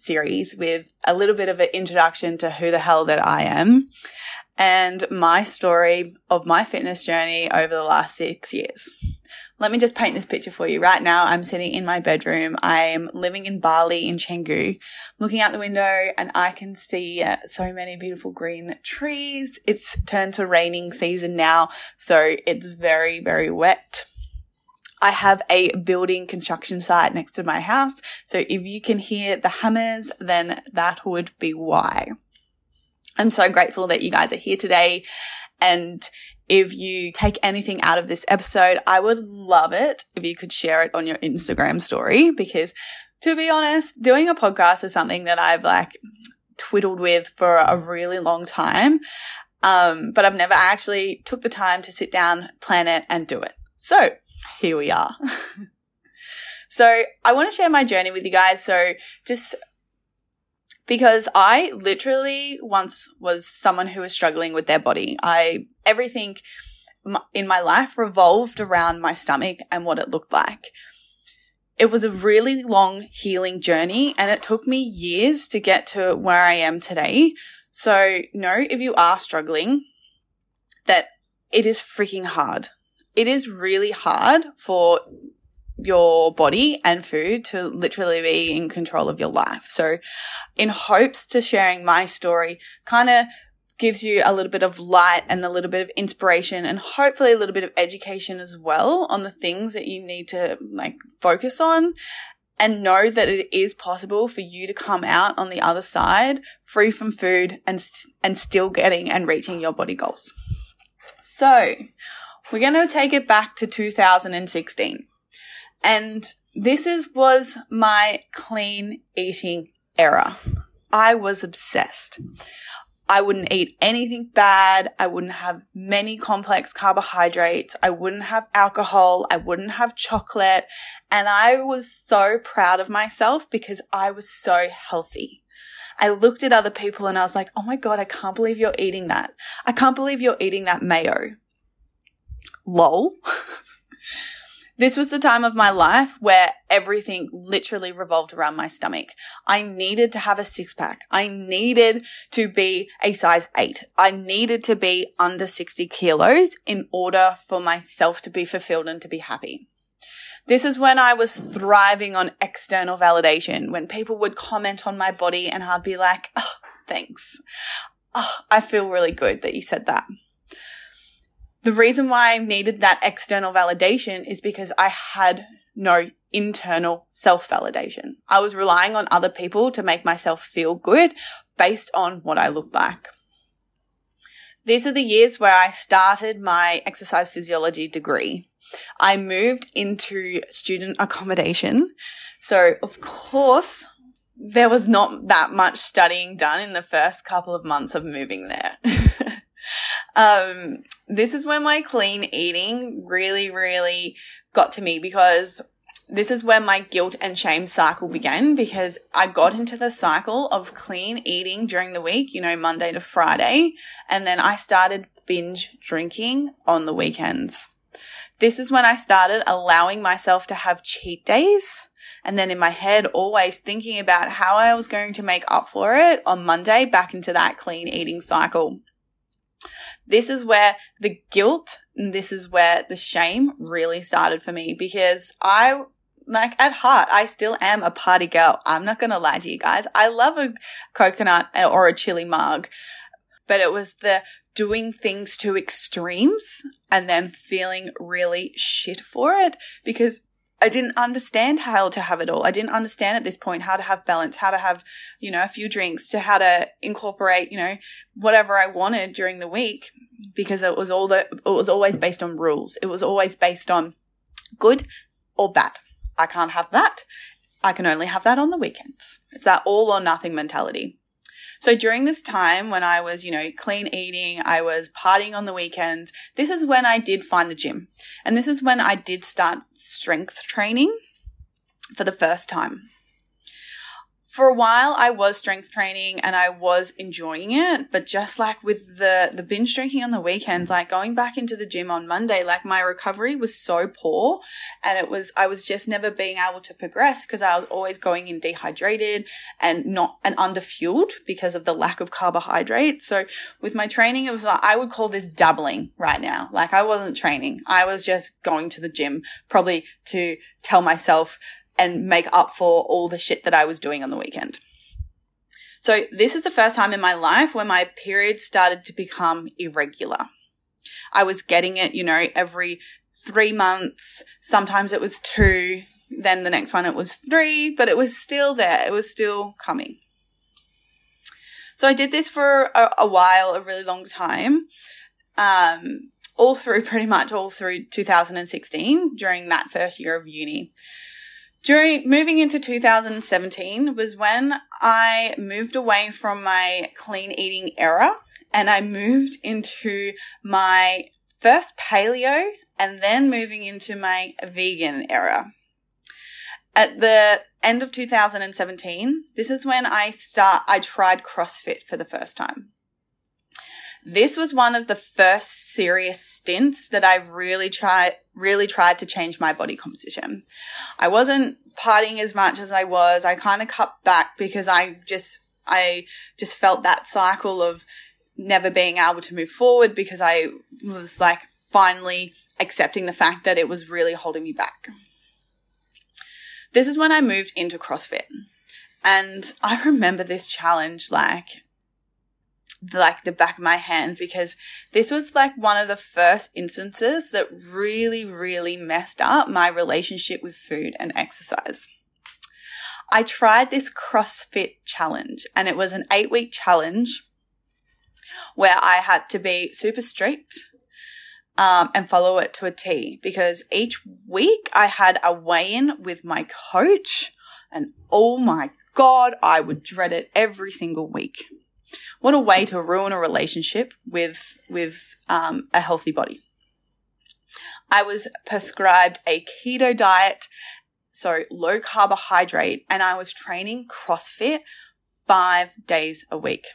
series with a little bit of an introduction to who the hell that I am and my story of my fitness journey over the last six years. Let me just paint this picture for you. Right now, I'm sitting in my bedroom. I'm living in Bali in Canggu, looking out the window and I can see uh, so many beautiful green trees. It's turned to raining season now, so it's very, very wet. I have a building construction site next to my house. So if you can hear the hammers, then that would be why. I'm so grateful that you guys are here today. And if you take anything out of this episode, I would love it if you could share it on your Instagram story because to be honest, doing a podcast is something that I've like twiddled with for a really long time. Um, but I've never actually took the time to sit down, plan it and do it. So here we are. so I want to share my journey with you guys. So just because I literally once was someone who was struggling with their body. I, everything in my life revolved around my stomach and what it looked like. It was a really long healing journey and it took me years to get to where I am today. So know if you are struggling that it is freaking hard it is really hard for your body and food to literally be in control of your life. So in hopes to sharing my story kind of gives you a little bit of light and a little bit of inspiration and hopefully a little bit of education as well on the things that you need to like focus on and know that it is possible for you to come out on the other side free from food and and still getting and reaching your body goals. So, we're going to take it back to 2016. And this is, was my clean eating era. I was obsessed. I wouldn't eat anything bad. I wouldn't have many complex carbohydrates. I wouldn't have alcohol. I wouldn't have chocolate. And I was so proud of myself because I was so healthy. I looked at other people and I was like, Oh my God, I can't believe you're eating that. I can't believe you're eating that mayo lol. This was the time of my life where everything literally revolved around my stomach. I needed to have a six pack. I needed to be a size eight. I needed to be under 60 kilos in order for myself to be fulfilled and to be happy. This is when I was thriving on external validation, when people would comment on my body and I'd be like, oh, thanks. Oh, I feel really good that you said that. The reason why I needed that external validation is because I had no internal self validation. I was relying on other people to make myself feel good based on what I looked like. These are the years where I started my exercise physiology degree. I moved into student accommodation. So, of course, there was not that much studying done in the first couple of months of moving there. um, this is when my clean eating really, really got to me because this is where my guilt and shame cycle began because I got into the cycle of clean eating during the week, you know, Monday to Friday. And then I started binge drinking on the weekends. This is when I started allowing myself to have cheat days. And then in my head, always thinking about how I was going to make up for it on Monday back into that clean eating cycle. This is where the guilt and this is where the shame really started for me because I like at heart, I still am a party girl. I'm not going to lie to you guys. I love a coconut or a chili mug, but it was the doing things to extremes and then feeling really shit for it because I didn't understand how to have it all. I didn't understand at this point how to have balance, how to have, you know, a few drinks, to how to incorporate, you know, whatever I wanted during the week because it was all the, it was always based on rules. It was always based on good or bad. I can't have that. I can only have that on the weekends. It's that all or nothing mentality. So during this time when I was, you know, clean eating, I was partying on the weekends, this is when I did find the gym. And this is when I did start strength training for the first time for a while I was strength training and I was enjoying it, but just like with the the binge drinking on the weekends, like going back into the gym on Monday, like my recovery was so poor and it was I was just never being able to progress because I was always going in dehydrated and not and underfueled because of the lack of carbohydrate. So with my training it was like I would call this doubling right now. Like I wasn't training. I was just going to the gym probably to tell myself and make up for all the shit that I was doing on the weekend. So this is the first time in my life where my period started to become irregular. I was getting it, you know, every three months. Sometimes it was two. Then the next one it was three, but it was still there. It was still coming. So I did this for a, a while, a really long time. Um, all through pretty much all through 2016 during that first year of uni. During moving into 2017 was when I moved away from my clean eating era and I moved into my first paleo and then moving into my vegan era. At the end of 2017, this is when I start I tried CrossFit for the first time. This was one of the first serious stints that I really tried, really tried to change my body composition. I wasn't partying as much as I was. I kind of cut back because I just, I just felt that cycle of never being able to move forward because I was like finally accepting the fact that it was really holding me back. This is when I moved into CrossFit. And I remember this challenge like like the back of my hand because this was like one of the first instances that really, really messed up my relationship with food and exercise. I tried this CrossFit challenge and it was an eight week challenge where I had to be super strict um, and follow it to a T because each week I had a weigh in with my coach and oh my God, I would dread it every single week. What a way to ruin a relationship with, with, um, a healthy body. I was prescribed a keto diet, so low carbohydrate, and I was training CrossFit five days a week.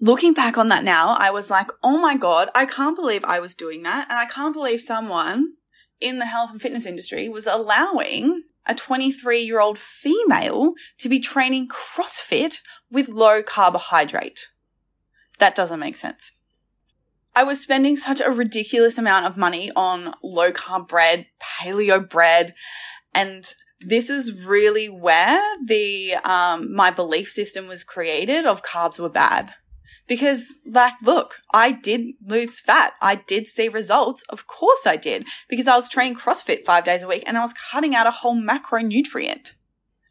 Looking back on that now, I was like, oh my God, I can't believe I was doing that. And I can't believe someone in the health and fitness industry was allowing a 23 year old female to be training CrossFit with low carbohydrate. That doesn't make sense. I was spending such a ridiculous amount of money on low carb bread, paleo bread, and this is really where the um, my belief system was created of carbs were bad. Because, like, look, I did lose fat. I did see results. Of course I did. Because I was training CrossFit five days a week and I was cutting out a whole macronutrient.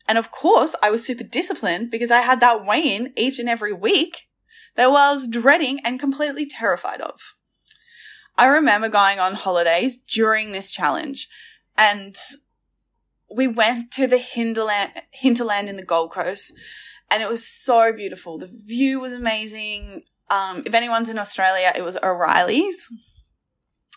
And of course, I was super disciplined because I had that weigh in each and every week that I was dreading and completely terrified of. I remember going on holidays during this challenge and we went to the hinterland, hinterland in the Gold Coast and it was so beautiful. The view was amazing. Um, if anyone's in Australia, it was O'Reilly's.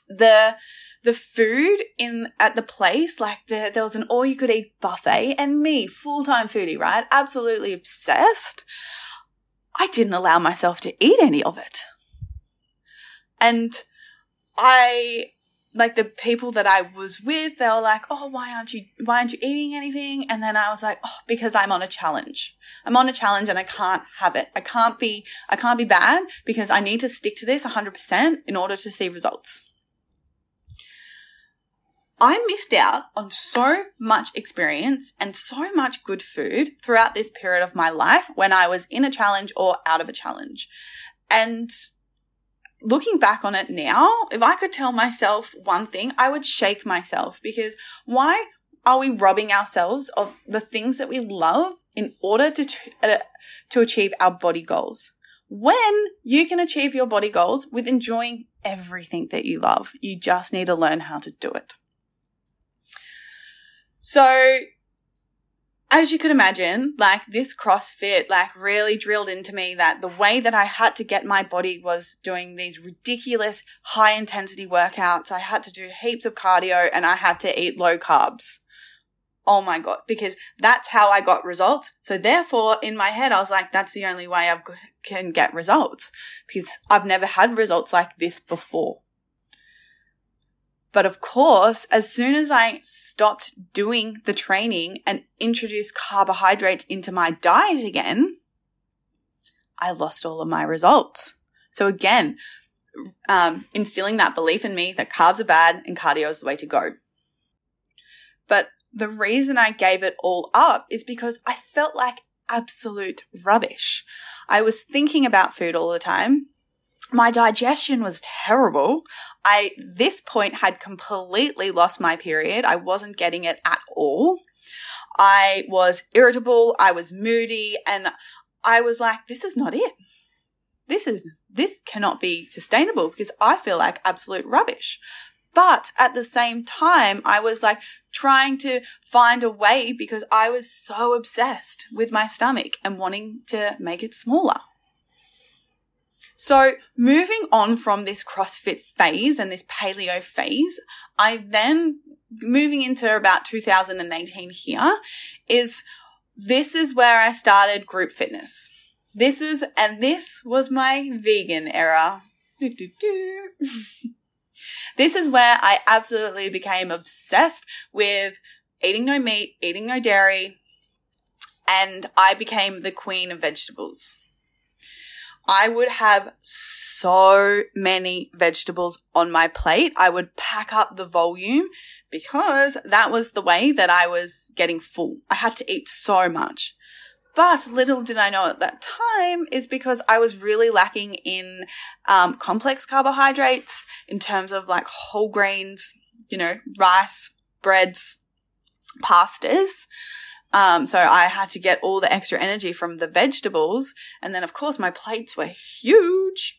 The the food in at the place, like the, there was an all you could eat buffet, and me, full time foodie, right? Absolutely obsessed. I didn't allow myself to eat any of it. And I like the people that I was with, they were like, "Oh, why aren't you why aren't you eating anything?" And then I was like, "Oh, because I'm on a challenge. I'm on a challenge and I can't have it. I can't be I can't be bad because I need to stick to this 100% in order to see results." I missed out on so much experience and so much good food throughout this period of my life when I was in a challenge or out of a challenge. And looking back on it now, if I could tell myself one thing, I would shake myself because why are we robbing ourselves of the things that we love in order to, uh, to achieve our body goals? When you can achieve your body goals with enjoying everything that you love, you just need to learn how to do it. So as you could imagine, like this CrossFit, like really drilled into me that the way that I had to get my body was doing these ridiculous high intensity workouts. I had to do heaps of cardio and I had to eat low carbs. Oh my God, because that's how I got results. So therefore in my head, I was like, that's the only way I can get results because I've never had results like this before. But of course, as soon as I stopped doing the training and introduced carbohydrates into my diet again, I lost all of my results. So again, um, instilling that belief in me that carbs are bad and cardio is the way to go. But the reason I gave it all up is because I felt like absolute rubbish. I was thinking about food all the time my digestion was terrible. I, this point had completely lost my period. I wasn't getting it at all. I was irritable. I was moody and I was like, this is not it. This is, this cannot be sustainable because I feel like absolute rubbish. But at the same time, I was like trying to find a way because I was so obsessed with my stomach and wanting to make it smaller. So moving on from this CrossFit phase and this paleo phase, I then moving into about 2018 here is this is where I started group fitness. This was, and this was my vegan era. this is where I absolutely became obsessed with eating no meat, eating no dairy, and I became the queen of vegetables. I would have so many vegetables on my plate. I would pack up the volume because that was the way that I was getting full. I had to eat so much. But little did I know at that time is because I was really lacking in um, complex carbohydrates in terms of like whole grains, you know, rice, breads, pastas. Um, so I had to get all the extra energy from the vegetables. And then, of course, my plates were huge.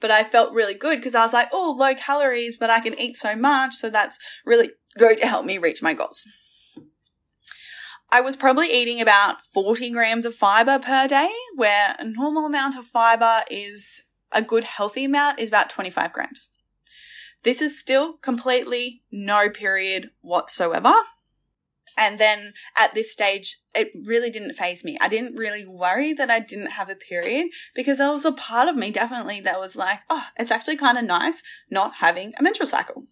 But I felt really good because I was like, oh, low calories, but I can eat so much. So that's really going to help me reach my goals. I was probably eating about 40 grams of fiber per day, where a normal amount of fiber is a good healthy amount is about 25 grams. This is still completely no period whatsoever. And then at this stage, it really didn't faze me. I didn't really worry that I didn't have a period because there was a part of me definitely that was like, oh, it's actually kind of nice not having a menstrual cycle.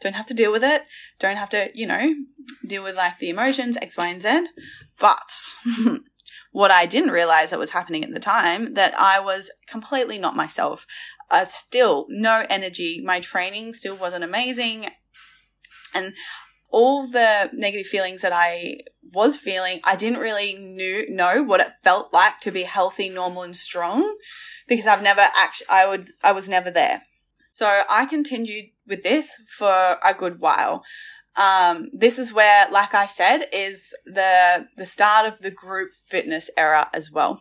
Don't have to deal with it. Don't have to, you know, deal with like the emotions, X, Y, and Z. But what I didn't realize that was happening at the time that I was completely not myself. Uh, still no energy. My training still wasn't amazing. And all the negative feelings that I was feeling, I didn't really knew, know what it felt like to be healthy, normal, and strong because I've never actually, I would, I was never there. So I continued with this for a good while. Um, this is where, like I said, is the, the start of the group fitness era as well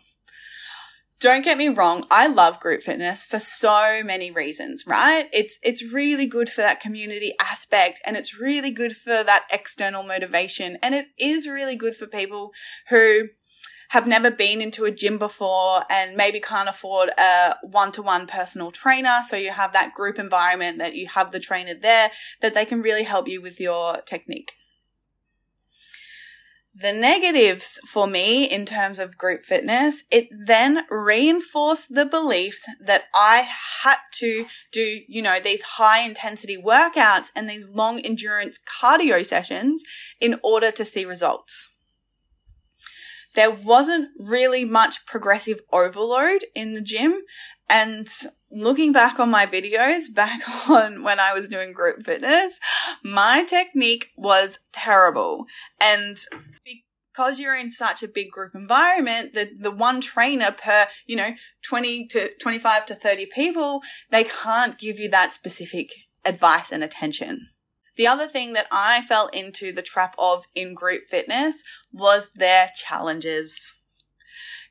don't get me wrong, I love group fitness for so many reasons, right? It's it's really good for that community aspect and it's really good for that external motivation and it is really good for people who have never been into a gym before and maybe can't afford a one-to-one personal trainer so you have that group environment that you have the trainer there that they can really help you with your technique the negatives for me in terms of group fitness, it then reinforced the beliefs that I had to do, you know, these high intensity workouts and these long endurance cardio sessions in order to see results. There wasn't really much progressive overload in the gym and looking back on my videos back on when I was doing group fitness, my technique was terrible. And because you're in such a big group environment, the, the one trainer per, you know, 20 to 25 to 30 people, they can't give you that specific advice and attention. The other thing that I fell into the trap of in group fitness was their challenges.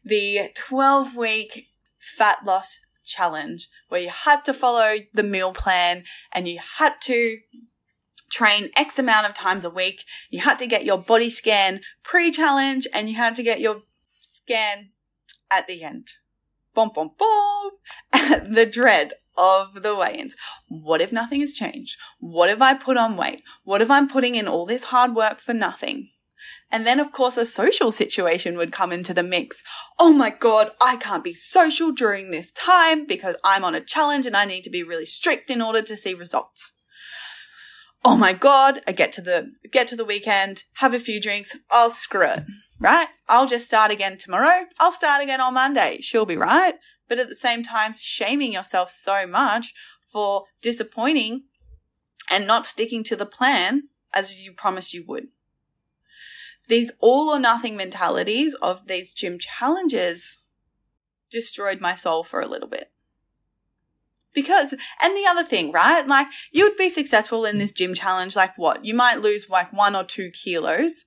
The 12 week fat loss challenge where you had to follow the meal plan and you had to train X amount of times a week. You had to get your body scan pre challenge and you had to get your scan at the end. Bom, bom, bom. the dread of the weigh ins. What if nothing has changed? What if I put on weight? What if I'm putting in all this hard work for nothing? And then, of course, a social situation would come into the mix. Oh my God, I can't be social during this time because I'm on a challenge and I need to be really strict in order to see results. Oh my God, I get to the, get to the weekend, have a few drinks. I'll screw it, right? I'll just start again tomorrow. I'll start again on Monday. She'll be right. But at the same time, shaming yourself so much for disappointing and not sticking to the plan as you promised you would these all or nothing mentalities of these gym challenges destroyed my soul for a little bit. Because, and the other thing, right? Like, you would be successful in this gym challenge, like what? You might lose like one or two kilos.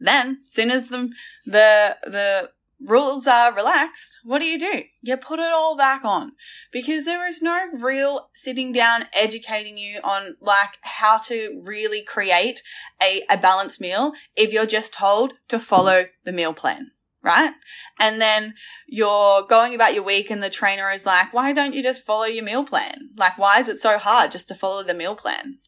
Then, soon as the, the, the rules are relaxed, what do you do? You put it all back on because there is no real sitting down educating you on like how to really create a, a balanced meal if you're just told to follow the meal plan. Right? And then you're going about your week and the trainer is like, why don't you just follow your meal plan? Like, why is it so hard just to follow the meal plan?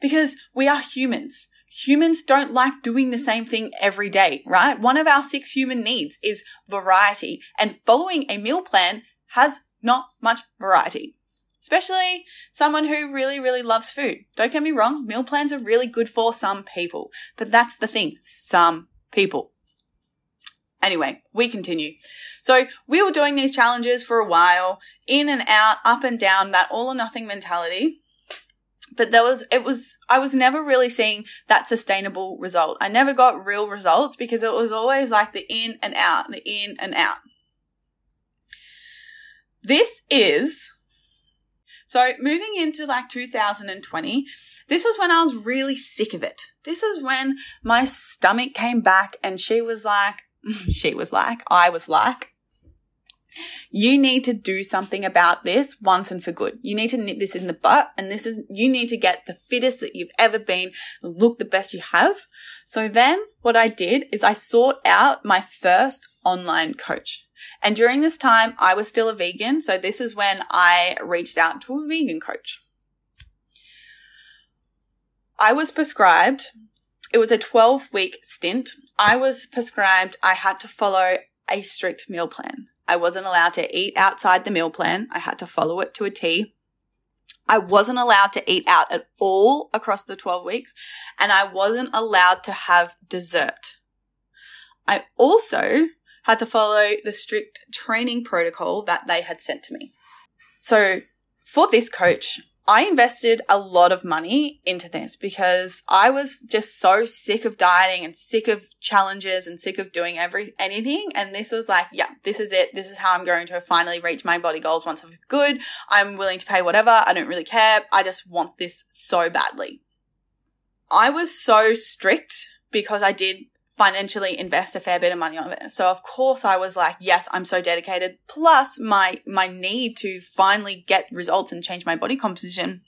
Because we are humans humans don't like doing the same thing every day, right? One of our six human needs is variety and following a meal plan has not much variety. Especially someone who really, really loves food. Don't get me wrong, meal plans are really good for some people. But that's the thing, some people. Anyway, we continue. So we were doing these challenges for a while, in and out, up and down, that all or nothing mentality but there was it was i was never really seeing that sustainable result. I never got real results because it was always like the in and out the in and out. This is so moving into like 2020 this was when i was really sick of it. This is when my stomach came back and she was like she was like i was like you need to do something about this once and for good. You need to nip this in the butt and this is, you need to get the fittest that you've ever been, look the best you have. So then what I did is I sought out my first online coach. And during this time, I was still a vegan. So this is when I reached out to a vegan coach. I was prescribed, it was a 12 week stint. I was prescribed, I had to follow a strict meal plan. I wasn't allowed to eat outside the meal plan. I had to follow it to a T. I wasn't allowed to eat out at all across the 12 weeks, and I wasn't allowed to have dessert. I also had to follow the strict training protocol that they had sent to me. So for this coach, I invested a lot of money into this because I was just so sick of dieting and sick of challenges and sick of doing every anything. And this was like, yeah, this is it. This is how I'm going to finally reach my body goals once I'm good. I'm willing to pay whatever. I don't really care. I just want this so badly. I was so strict because I did financially invest a fair bit of money on it. So of course I was like, yes, I'm so dedicated. Plus my, my need to finally get results and change my body composition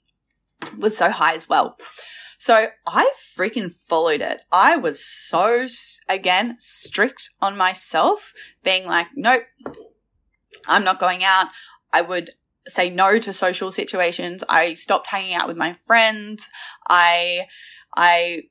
was so high as well. So I freaking followed it. I was so, again, strict on myself, being like, nope, I'm not going out. I would say no to social situations. I stopped hanging out with my friends. I, I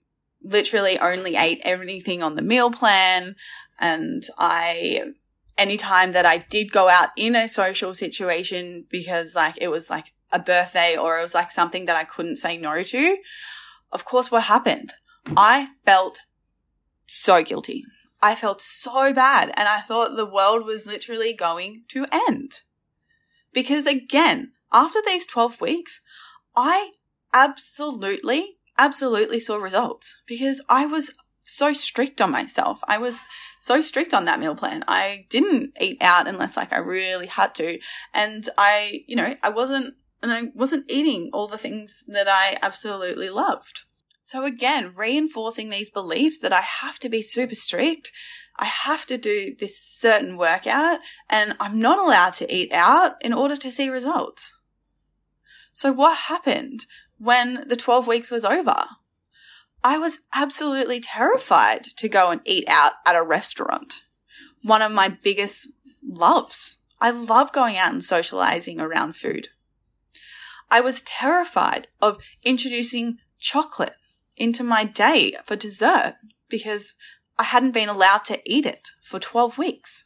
literally only ate everything on the meal plan. And I, anytime that I did go out in a social situation because like it was like a birthday or it was like something that I couldn't say no to, of course, what happened? I felt so guilty. I felt so bad and I thought the world was literally going to end. Because again, after these 12 weeks, I absolutely absolutely saw results because I was so strict on myself. I was so strict on that meal plan. I didn't eat out unless like I really had to. And I, you know, I wasn't, and I wasn't eating all the things that I absolutely loved. So again, reinforcing these beliefs that I have to be super strict. I have to do this certain workout and I'm not allowed to eat out in order to see results. So what happened? When the 12 weeks was over. I was absolutely terrified to go and eat out at a restaurant. One of my biggest loves. I love going out and socializing around food. I was terrified of introducing chocolate into my day for dessert because I hadn't been allowed to eat it for 12 weeks.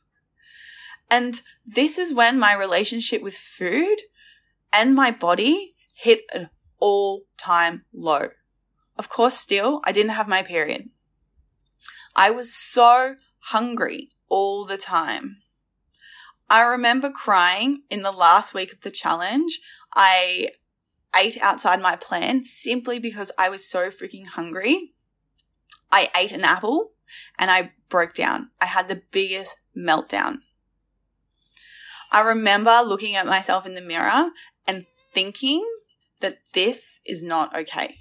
And this is when my relationship with food and my body hit an all time low. Of course, still, I didn't have my period. I was so hungry all the time. I remember crying in the last week of the challenge. I ate outside my plan simply because I was so freaking hungry. I ate an apple and I broke down. I had the biggest meltdown. I remember looking at myself in the mirror and thinking that this is not okay.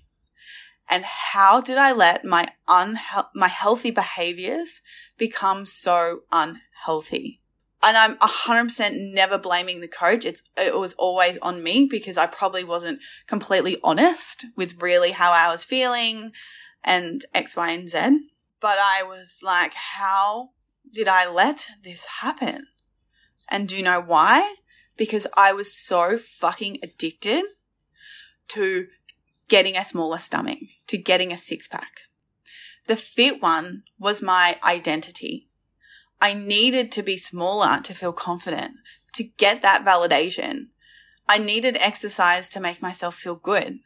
And how did I let my unhe- my healthy behaviors become so unhealthy? And I'm 100% never blaming the coach. It's, it was always on me because I probably wasn't completely honest with really how I was feeling and X, Y, and Z. But I was like, how did I let this happen? And do you know why? Because I was so fucking addicted to getting a smaller stomach, to getting a six pack. The fit one was my identity. I needed to be smaller to feel confident, to get that validation. I needed exercise to make myself feel good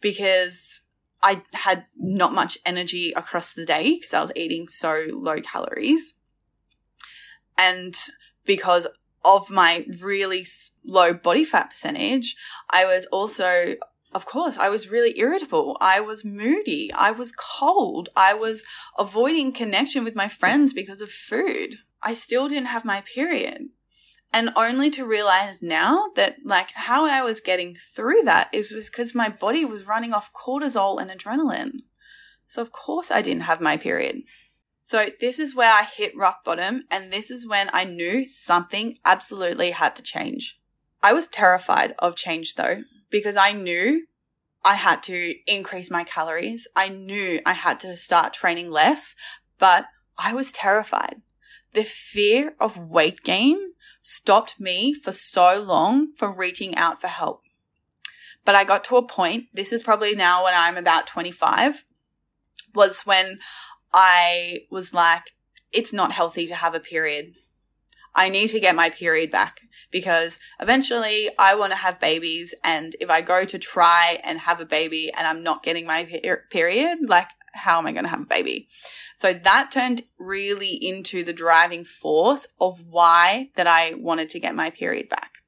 because I had not much energy across the day because I was eating so low calories. And because of my really low body fat percentage, I was also of course, I was really irritable. I was moody. I was cold. I was avoiding connection with my friends because of food. I still didn't have my period. And only to realize now that like how I was getting through that is was because my body was running off cortisol and adrenaline. So of course I didn't have my period. So this is where I hit rock bottom and this is when I knew something absolutely had to change. I was terrified of change though because I knew I had to increase my calories. I knew I had to start training less, but I was terrified. The fear of weight gain stopped me for so long from reaching out for help. But I got to a point, this is probably now when I'm about 25, was when I was like, it's not healthy to have a period. I need to get my period back because eventually I want to have babies. And if I go to try and have a baby and I'm not getting my per- period, like, how am I going to have a baby? So that turned really into the driving force of why that I wanted to get my period back.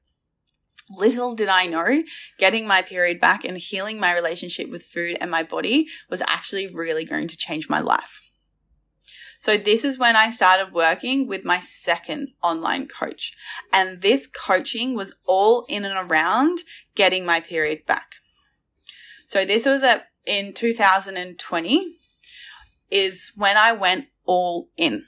Little did I know getting my period back and healing my relationship with food and my body was actually really going to change my life. So this is when I started working with my second online coach. And this coaching was all in and around getting my period back. So this was at, in 2020 is when I went all in.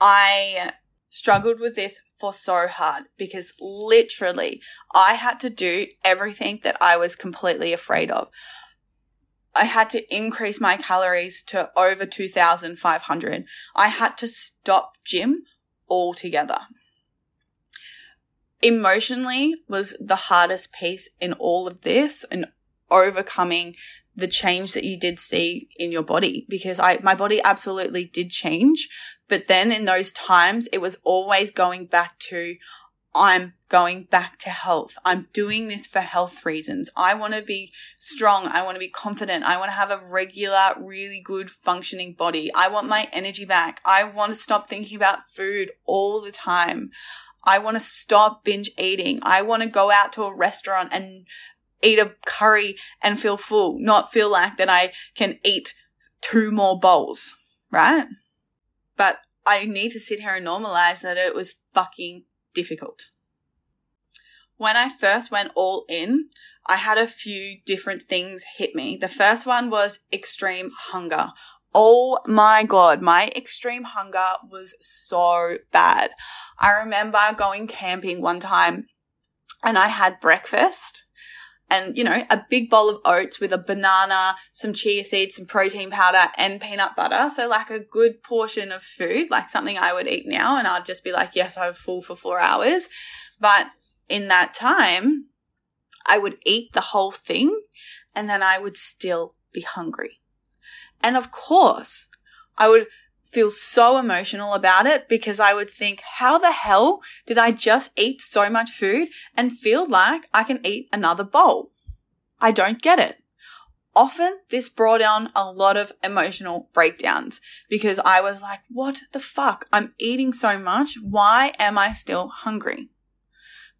I struggled with this for so hard because literally I had to do everything that I was completely afraid of. I had to increase my calories to over 2,500. I had to stop gym altogether. Emotionally was the hardest piece in all of this and overcoming the change that you did see in your body because I, my body absolutely did change. But then in those times, it was always going back to, I'm going back to health. I'm doing this for health reasons. I want to be strong. I want to be confident. I want to have a regular, really good functioning body. I want my energy back. I want to stop thinking about food all the time. I want to stop binge eating. I want to go out to a restaurant and eat a curry and feel full, not feel like that I can eat two more bowls, right? But I need to sit here and normalize that it was fucking difficult. When I first went all in, I had a few different things hit me. The first one was extreme hunger. Oh my God, my extreme hunger was so bad. I remember going camping one time and I had breakfast and, you know, a big bowl of oats with a banana, some chia seeds, some protein powder and peanut butter. So like a good portion of food, like something I would eat now. And I'd just be like, yes, I'm full for four hours. But in that time, I would eat the whole thing and then I would still be hungry. And of course, I would feel so emotional about it because I would think, how the hell did I just eat so much food and feel like I can eat another bowl? I don't get it. Often this brought on a lot of emotional breakdowns because I was like, what the fuck? I'm eating so much. Why am I still hungry?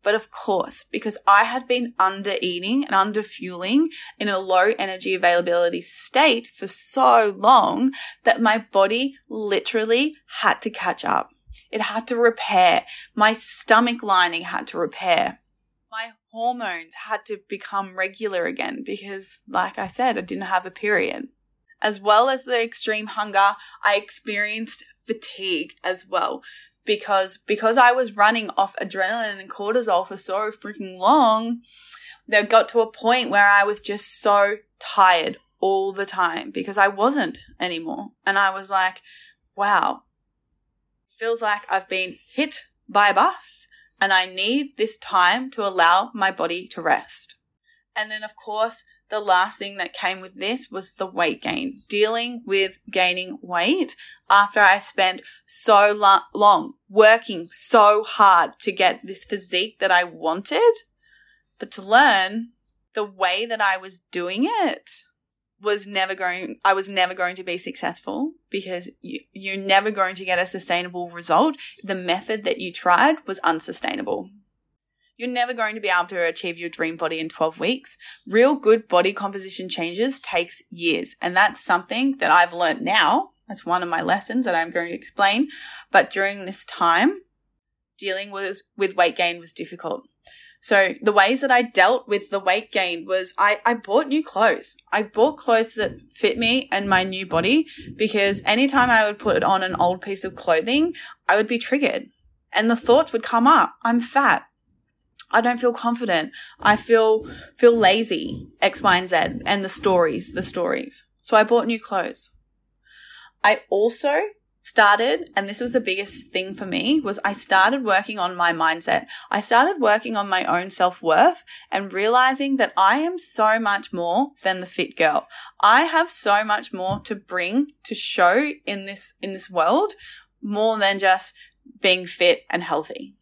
But of course, because I had been under eating and under fueling in a low energy availability state for so long that my body literally had to catch up. It had to repair. My stomach lining had to repair. My hormones had to become regular again because, like I said, I didn't have a period. As well as the extreme hunger, I experienced fatigue as well because because I was running off adrenaline and cortisol for so freaking long, there got to a point where I was just so tired all the time because I wasn't anymore. And I was like, wow, feels like I've been hit by a bus and I need this time to allow my body to rest. And then, of course, the last thing that came with this was the weight gain, dealing with gaining weight after I spent so lo- long working so hard to get this physique that I wanted. But to learn the way that I was doing it was never going, I was never going to be successful because you, you're never going to get a sustainable result. The method that you tried was unsustainable. You're never going to be able to achieve your dream body in 12 weeks. Real good body composition changes takes years. And that's something that I've learned now. That's one of my lessons that I'm going to explain. But during this time, dealing with, with weight gain was difficult. So the ways that I dealt with the weight gain was I, I bought new clothes. I bought clothes that fit me and my new body because anytime I would put on an old piece of clothing, I would be triggered and the thoughts would come up. I'm fat. I don't feel confident. I feel feel lazy. X, Y, and Z. And the stories, the stories. So I bought new clothes. I also started, and this was the biggest thing for me, was I started working on my mindset. I started working on my own self worth and realizing that I am so much more than the fit girl. I have so much more to bring to show in this, in this world more than just being fit and healthy.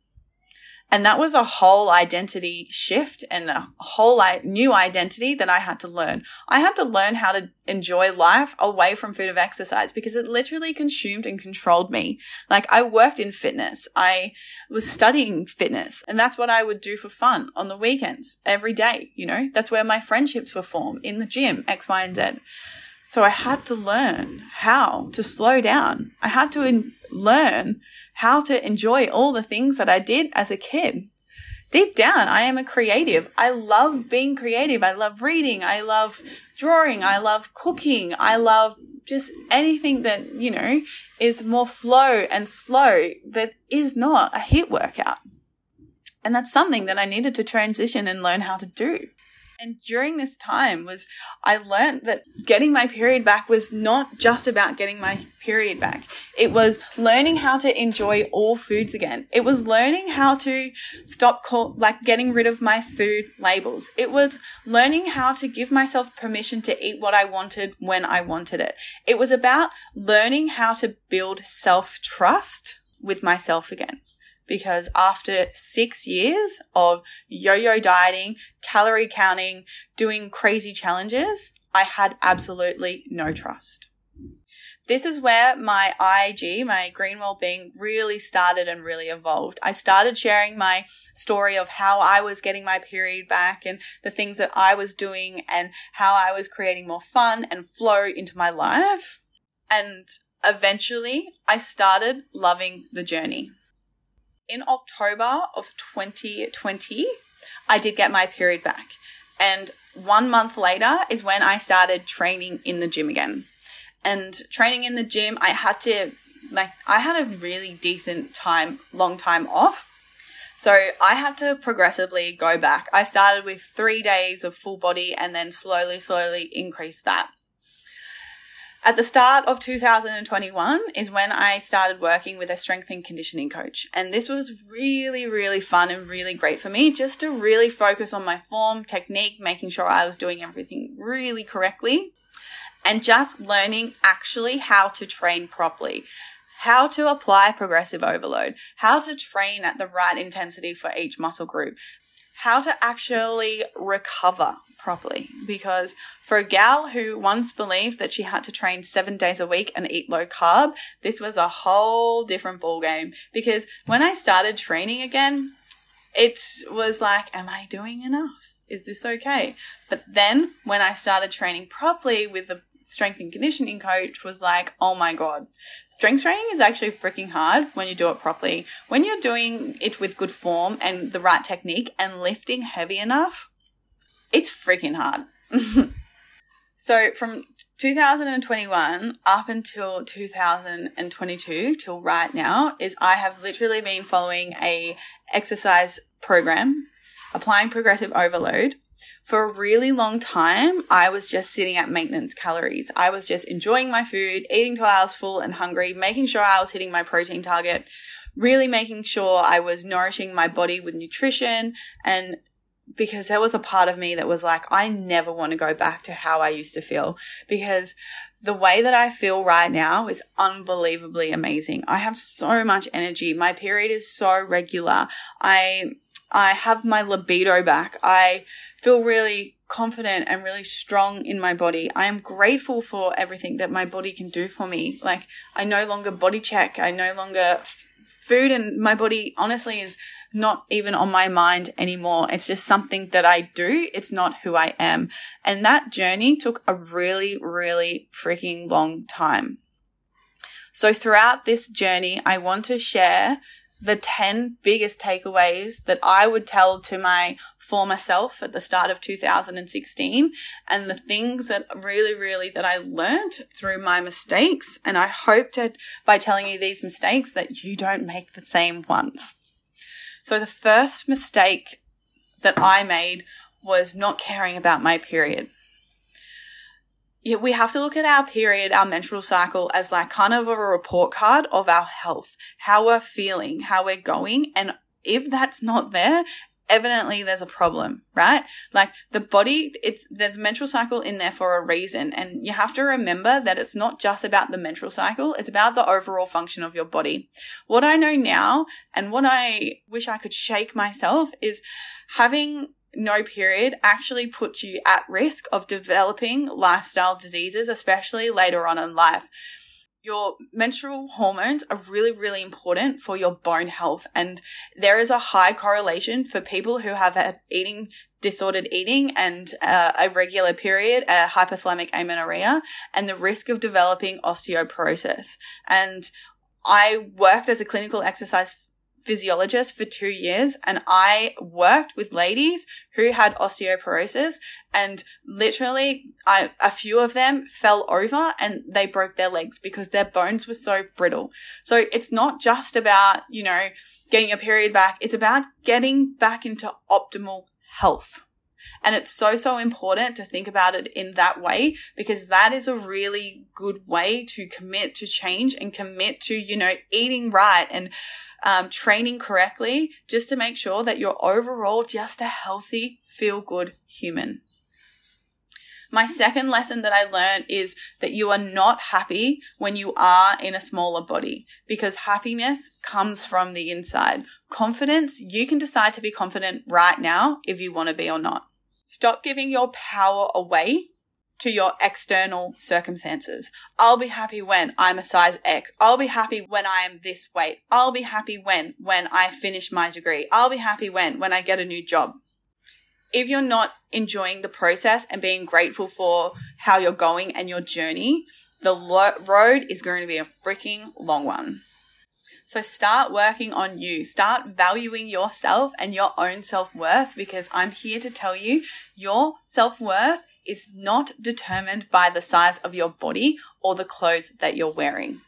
And that was a whole identity shift and a whole new identity that I had to learn. I had to learn how to enjoy life away from food of exercise because it literally consumed and controlled me. Like I worked in fitness. I was studying fitness and that's what I would do for fun on the weekends every day. You know, that's where my friendships were formed in the gym, X, Y, and Z. So I had to learn how to slow down. I had to in- learn how to enjoy all the things that I did as a kid. Deep down, I am a creative. I love being creative. I love reading. I love drawing. I love cooking. I love just anything that, you know, is more flow and slow that is not a HIIT workout. And that's something that I needed to transition and learn how to do. And during this time was I learned that getting my period back was not just about getting my period back. It was learning how to enjoy all foods again. It was learning how to stop call, like getting rid of my food labels. It was learning how to give myself permission to eat what I wanted when I wanted it. It was about learning how to build self trust with myself again because after six years of yo yo dieting, calorie counting, doing crazy challenges, I had absolutely no trust. This is where my IG, my green well-being really started and really evolved. I started sharing my story of how I was getting my period back and the things that I was doing and how I was creating more fun and flow into my life. And eventually I started loving the journey in October of 2020, I did get my period back. And one month later is when I started training in the gym again. And training in the gym, I had to, like, I had a really decent time, long time off. So I had to progressively go back. I started with three days of full body and then slowly, slowly increase that. At the start of 2021 is when I started working with a strength and conditioning coach. And this was really, really fun and really great for me just to really focus on my form, technique, making sure I was doing everything really correctly and just learning actually how to train properly how to apply progressive overload, how to train at the right intensity for each muscle group, how to actually recover properly. Because for a gal who once believed that she had to train seven days a week and eat low carb, this was a whole different ballgame. Because when I started training again, it was like, am I doing enough? Is this okay? But then when I started training properly with the strength and conditioning coach was like, oh my God, strength training is actually freaking hard when you do it properly. When you're doing it with good form and the right technique and lifting heavy enough, it's freaking hard. so from 2021 up until 2022 till right now is I have literally been following a exercise program, applying progressive overload for a really long time, I was just sitting at maintenance calories. I was just enjoying my food, eating till I was full and hungry, making sure I was hitting my protein target, really making sure I was nourishing my body with nutrition and because there was a part of me that was like, I never want to go back to how I used to feel because the way that I feel right now is unbelievably amazing. I have so much energy. My period is so regular. I I have my libido back. I feel really confident and really strong in my body. I am grateful for everything that my body can do for me. Like I no longer body check. I no longer food and my body honestly is not even on my mind anymore. It's just something that I do. It's not who I am. And that journey took a really, really freaking long time. So throughout this journey, I want to share the 10 biggest takeaways that I would tell to my former self at the start of 2016 and the things that really, really that I learned through my mistakes. And I hope to, by telling you these mistakes, that you don't make the same ones. So the first mistake that I made was not caring about my period yeah, we have to look at our period, our menstrual cycle as like kind of a report card of our health, how we're feeling, how we're going. And if that's not there, evidently there's a problem, right? Like the body, it's, there's menstrual cycle in there for a reason. And you have to remember that it's not just about the menstrual cycle. It's about the overall function of your body. What I know now and what I wish I could shake myself is having no period actually puts you at risk of developing lifestyle diseases, especially later on in life. Your menstrual hormones are really, really important for your bone health. And there is a high correlation for people who have had eating disordered eating and uh, a regular period, a hypothalamic amenorrhea, and the risk of developing osteoporosis. And I worked as a clinical exercise physiologist for two years and I worked with ladies who had osteoporosis and literally I, a few of them fell over and they broke their legs because their bones were so brittle. So it's not just about, you know, getting your period back. It's about getting back into optimal health. And it's so, so important to think about it in that way because that is a really good way to commit to change and commit to, you know, eating right and um, training correctly just to make sure that you're overall just a healthy, feel good human. My second lesson that I learned is that you are not happy when you are in a smaller body because happiness comes from the inside. Confidence, you can decide to be confident right now if you want to be or not. Stop giving your power away to your external circumstances. I'll be happy when I'm a size X. I'll be happy when I am this weight. I'll be happy when, when I finish my degree. I'll be happy when, when I get a new job. If you're not enjoying the process and being grateful for how you're going and your journey, the lo- road is going to be a freaking long one. So start working on you. Start valuing yourself and your own self worth because I'm here to tell you your self worth is not determined by the size of your body or the clothes that you're wearing.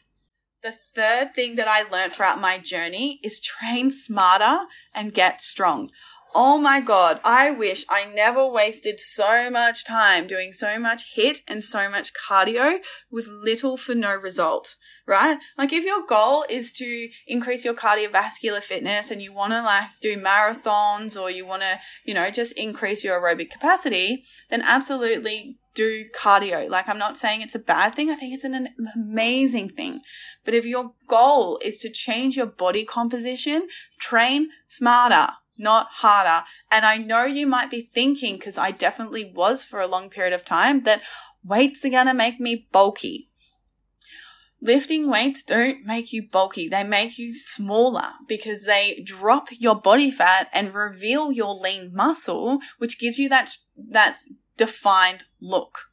The third thing that I learned throughout my journey is train smarter and get strong. Oh my God, I wish I never wasted so much time doing so much HIIT and so much cardio with little for no result, right? Like if your goal is to increase your cardiovascular fitness and you want to like do marathons or you want to, you know, just increase your aerobic capacity, then absolutely do cardio. Like I'm not saying it's a bad thing. I think it's an amazing thing. But if your goal is to change your body composition, train smarter not harder. And I know you might be thinking, because I definitely was for a long period of time, that weights are going to make me bulky. Lifting weights don't make you bulky. They make you smaller because they drop your body fat and reveal your lean muscle, which gives you that, that defined look.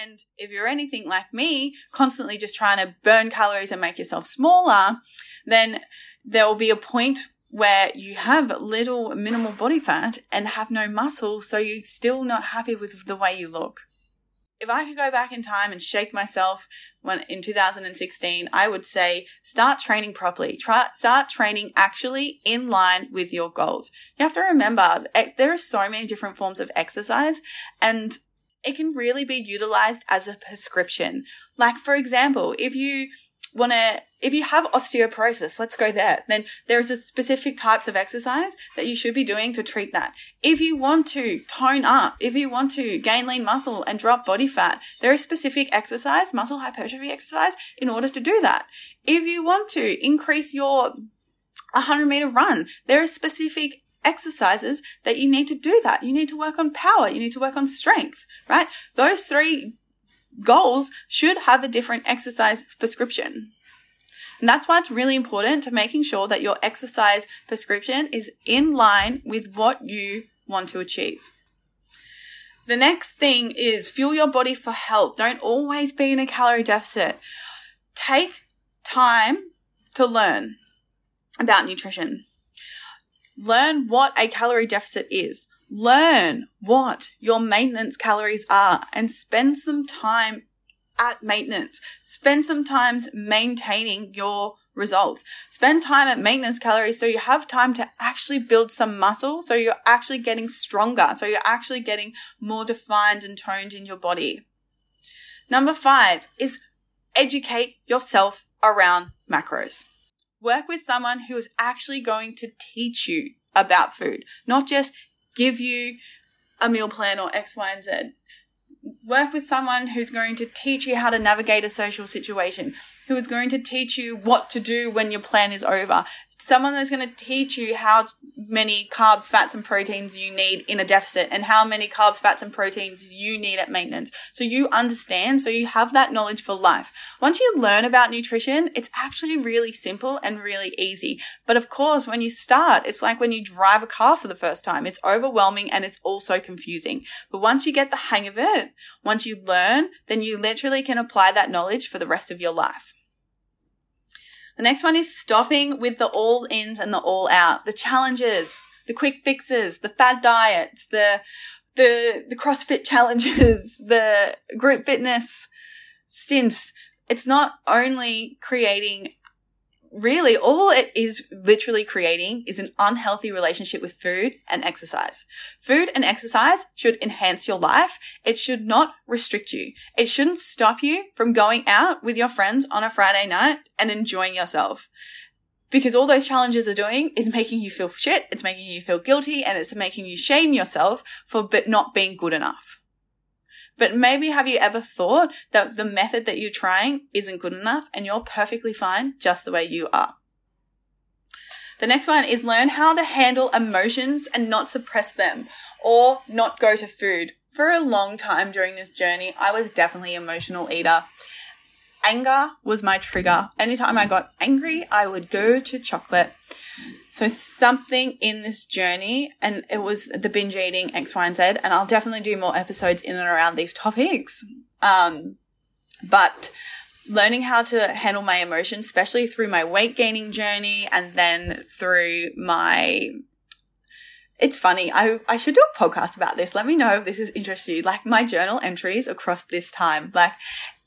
And if you're anything like me, constantly just trying to burn calories and make yourself smaller, then there will be a point where you have little minimal body fat and have no muscle, so you're still not happy with the way you look. If I could go back in time and shake myself when in 2016, I would say start training properly. Try, start training actually in line with your goals. You have to remember eh, there are so many different forms of exercise and it can really be utilized as a prescription. Like, for example, if you want to if you have osteoporosis, let's go there. Then there's a specific types of exercise that you should be doing to treat that. If you want to tone up, if you want to gain lean muscle and drop body fat, there is specific exercise, muscle hypertrophy exercise in order to do that. If you want to increase your 100 meter run, there are specific exercises that you need to do that. You need to work on power. You need to work on strength, right? Those three goals should have a different exercise prescription. And that's why it's really important to making sure that your exercise prescription is in line with what you want to achieve. The next thing is fuel your body for health. Don't always be in a calorie deficit. Take time to learn about nutrition. Learn what a calorie deficit is. Learn what your maintenance calories are and spend some time at maintenance. Spend some time maintaining your results. Spend time at maintenance calories so you have time to actually build some muscle. So you're actually getting stronger. So you're actually getting more defined and toned in your body. Number five is educate yourself around macros. Work with someone who is actually going to teach you about food, not just give you a meal plan or X, Y, and Z work with someone who's going to teach you how to navigate a social situation, who is going to teach you what to do when your plan is over, someone that's going to teach you how many carbs, fats, and proteins you need in a deficit and how many carbs, fats, and proteins you need at maintenance. So you understand, so you have that knowledge for life. Once you learn about nutrition, it's actually really simple and really easy. But of course, when you start, it's like when you drive a car for the first time. It's overwhelming and it's also confusing. But once you get the hang of it, once you learn, then you literally can apply that knowledge for the rest of your life. The next one is stopping with the all ins and the all out, the challenges, the quick fixes, the fad diets, the, the, the CrossFit challenges, the group fitness stints. It's not only creating really all it is literally creating is an unhealthy relationship with food and exercise. Food and exercise should enhance your life. It should not restrict you. It shouldn't stop you from going out with your friends on a Friday night and enjoying yourself. Because all those challenges are doing is making you feel shit, it's making you feel guilty, and it's making you shame yourself for not being good enough. But maybe have you ever thought that the method that you're trying isn't good enough and you're perfectly fine just the way you are? The next one is learn how to handle emotions and not suppress them or not go to food. For a long time during this journey, I was definitely an emotional eater. Anger was my trigger. Anytime I got angry, I would go to chocolate. So something in this journey, and it was the binge eating X, Y, and Z, and I'll definitely do more episodes in and around these topics. Um, but learning how to handle my emotions, especially through my weight gaining journey and then through my it's funny. I, I should do a podcast about this. Let me know if this is interesting. Like my journal entries across this time. Like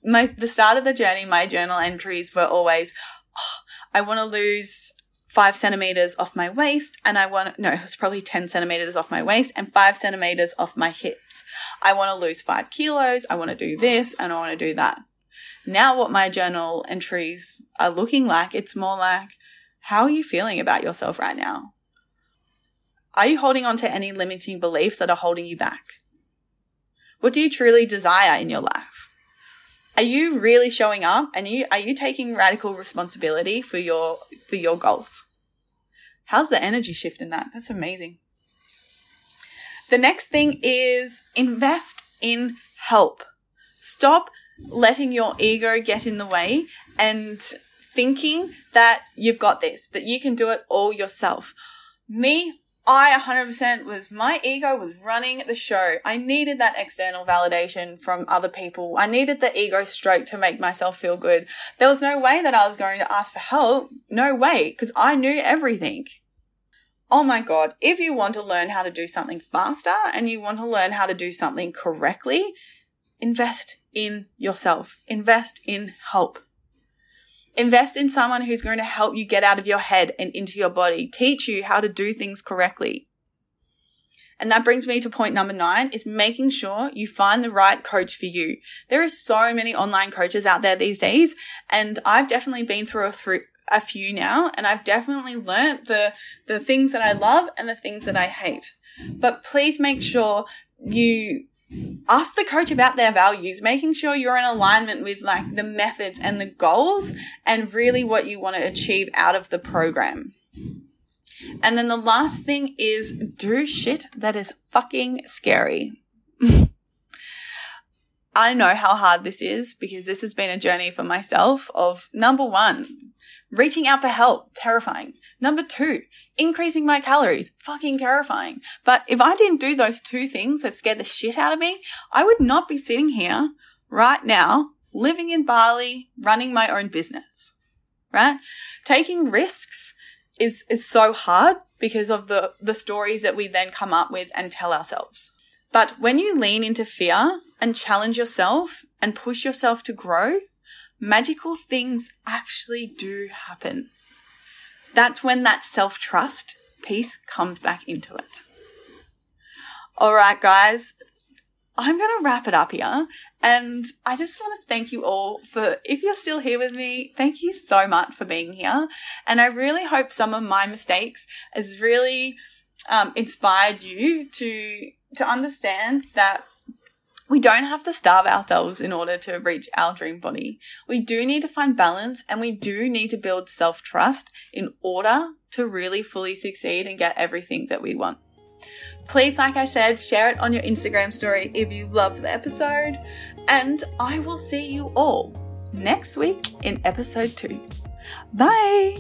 my the start of the journey, my journal entries were always, oh, I want to lose five centimeters off my waist and I want, no, it's probably 10 centimeters off my waist and five centimeters off my hips. I want to lose five kilos. I want to do this and I want to do that. Now what my journal entries are looking like, it's more like, how are you feeling about yourself right now? Are you holding on to any limiting beliefs that are holding you back? What do you truly desire in your life? Are you really showing up and you are you taking radical responsibility for your for your goals? How's the energy shift in that? That's amazing. The next thing is invest in help. Stop letting your ego get in the way and thinking that you've got this, that you can do it all yourself. Me, I 100% was my ego was running the show. I needed that external validation from other people. I needed the ego stroke to make myself feel good. There was no way that I was going to ask for help. No way, because I knew everything. Oh my God. If you want to learn how to do something faster and you want to learn how to do something correctly, invest in yourself. Invest in help. Invest in someone who's going to help you get out of your head and into your body, teach you how to do things correctly. And that brings me to point number nine is making sure you find the right coach for you. There are so many online coaches out there these days. And I've definitely been through a, through a few now and I've definitely learnt the, the things that I love and the things that I hate. But please make sure you ask the coach about their values, making sure you're in alignment with like the methods and the goals and really what you want to achieve out of the program. And then the last thing is do shit that is fucking scary. I know how hard this is because this has been a journey for myself of number one, reaching out for help, terrifying. Number two, increasing my calories, fucking terrifying. But if I didn't do those two things that scared the shit out of me, I would not be sitting here right now, living in Bali, running my own business, right? Taking risks is, is so hard because of the, the stories that we then come up with and tell ourselves. But when you lean into fear and challenge yourself and push yourself to grow, magical things actually do happen. That's when that self trust piece comes back into it. All right, guys, I'm going to wrap it up here. And I just want to thank you all for, if you're still here with me, thank you so much for being here. And I really hope some of my mistakes has really um, inspired you to, to understand that we don't have to starve ourselves in order to reach our dream body. We do need to find balance and we do need to build self trust in order to really fully succeed and get everything that we want. Please, like I said, share it on your Instagram story if you loved the episode. And I will see you all next week in episode two. Bye.